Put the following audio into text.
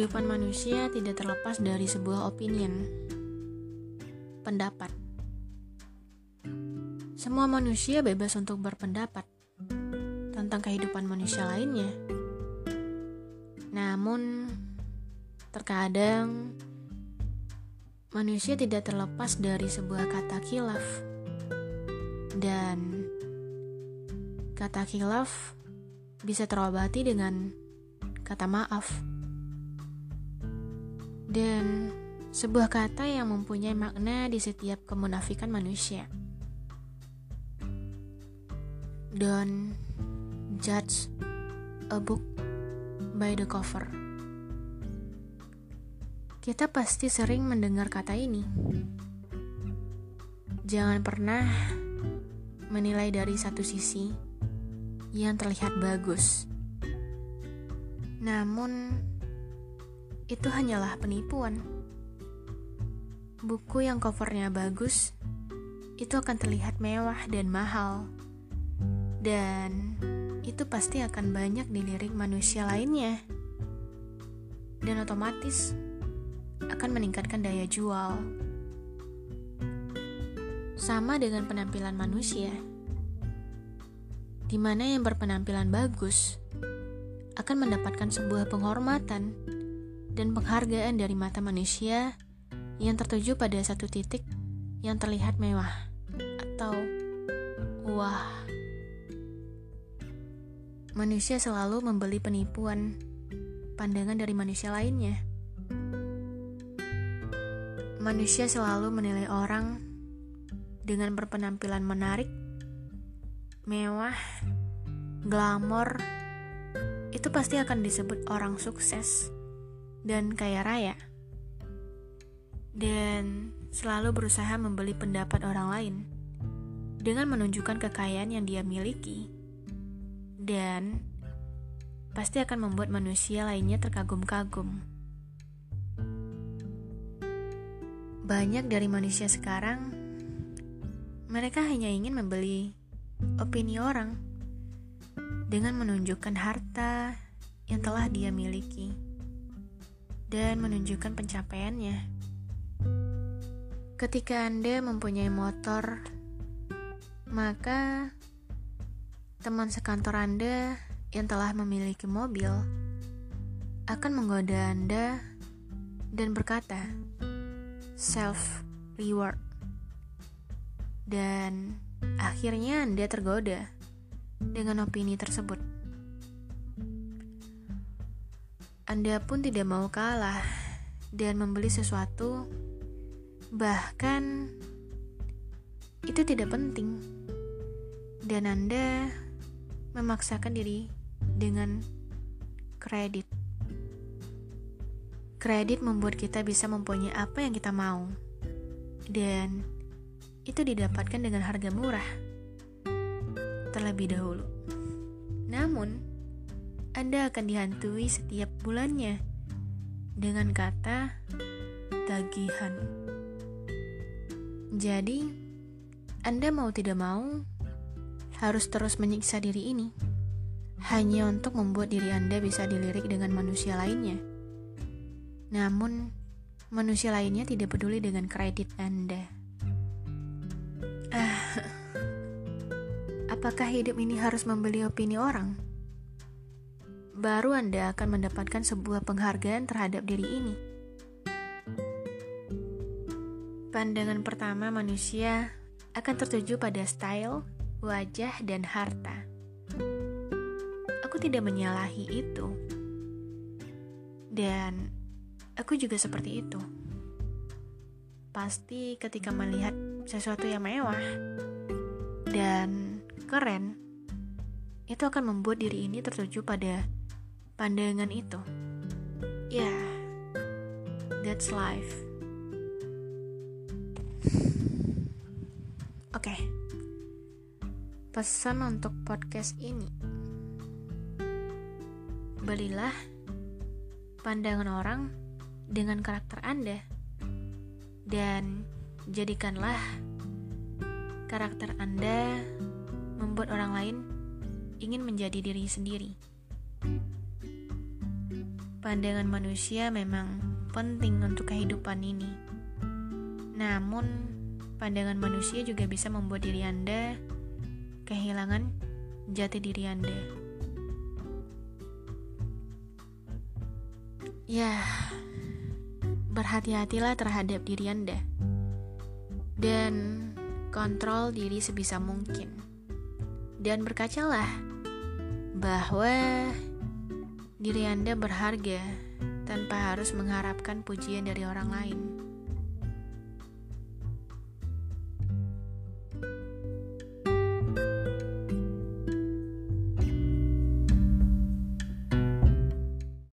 Kehidupan manusia tidak terlepas dari sebuah opinion, pendapat. Semua manusia bebas untuk berpendapat tentang kehidupan manusia lainnya. Namun, terkadang manusia tidak terlepas dari sebuah kata kilaf, dan kata kilaf bisa terobati dengan kata maaf dan sebuah kata yang mempunyai makna di setiap kemunafikan manusia. Don't judge a book by the cover. Kita pasti sering mendengar kata ini. Jangan pernah menilai dari satu sisi yang terlihat bagus. Namun, itu hanyalah penipuan. Buku yang covernya bagus itu akan terlihat mewah dan mahal, dan itu pasti akan banyak dilirik manusia lainnya, dan otomatis akan meningkatkan daya jual. Sama dengan penampilan manusia, di mana yang berpenampilan bagus akan mendapatkan sebuah penghormatan dan penghargaan dari mata manusia yang tertuju pada satu titik yang terlihat mewah atau wah. Manusia selalu membeli penipuan pandangan dari manusia lainnya. Manusia selalu menilai orang dengan berpenampilan menarik, mewah, glamor, itu pasti akan disebut orang sukses dan kaya raya, dan selalu berusaha membeli pendapat orang lain dengan menunjukkan kekayaan yang dia miliki, dan pasti akan membuat manusia lainnya terkagum-kagum. Banyak dari manusia sekarang, mereka hanya ingin membeli opini orang dengan menunjukkan harta yang telah dia miliki dan menunjukkan pencapaiannya. Ketika Anda mempunyai motor, maka teman sekantor Anda yang telah memiliki mobil akan menggoda Anda dan berkata, self reward. Dan akhirnya Anda tergoda dengan opini tersebut. Anda pun tidak mau kalah dan membeli sesuatu, bahkan itu tidak penting, dan Anda memaksakan diri dengan kredit. Kredit membuat kita bisa mempunyai apa yang kita mau, dan itu didapatkan dengan harga murah terlebih dahulu. Namun, anda akan dihantui setiap bulannya dengan kata tagihan. Jadi, Anda mau tidak mau harus terus menyiksa diri ini hanya untuk membuat diri Anda bisa dilirik dengan manusia lainnya. Namun, manusia lainnya tidak peduli dengan kredit Anda. Ah, apakah hidup ini harus membeli opini orang? Baru Anda akan mendapatkan sebuah penghargaan terhadap diri ini. Pandangan pertama manusia akan tertuju pada style, wajah, dan harta. Aku tidak menyalahi itu. Dan aku juga seperti itu. Pasti ketika melihat sesuatu yang mewah dan keren, itu akan membuat diri ini tertuju pada pandangan itu. Ya, yeah, that's life. Oke. Okay. Pesan untuk podcast ini. Belilah pandangan orang dengan karakter Anda dan jadikanlah karakter Anda membuat orang lain ingin menjadi diri sendiri. pandangan manusia memang penting untuk kehidupan ini. Namun, pandangan manusia juga bisa membuat diri Anda kehilangan jati diri Anda. Ya, berhati-hatilah terhadap diri Anda dan kontrol diri sebisa mungkin. Dan berkacalah bahwa diri Anda berharga tanpa harus mengharapkan pujian dari orang lain.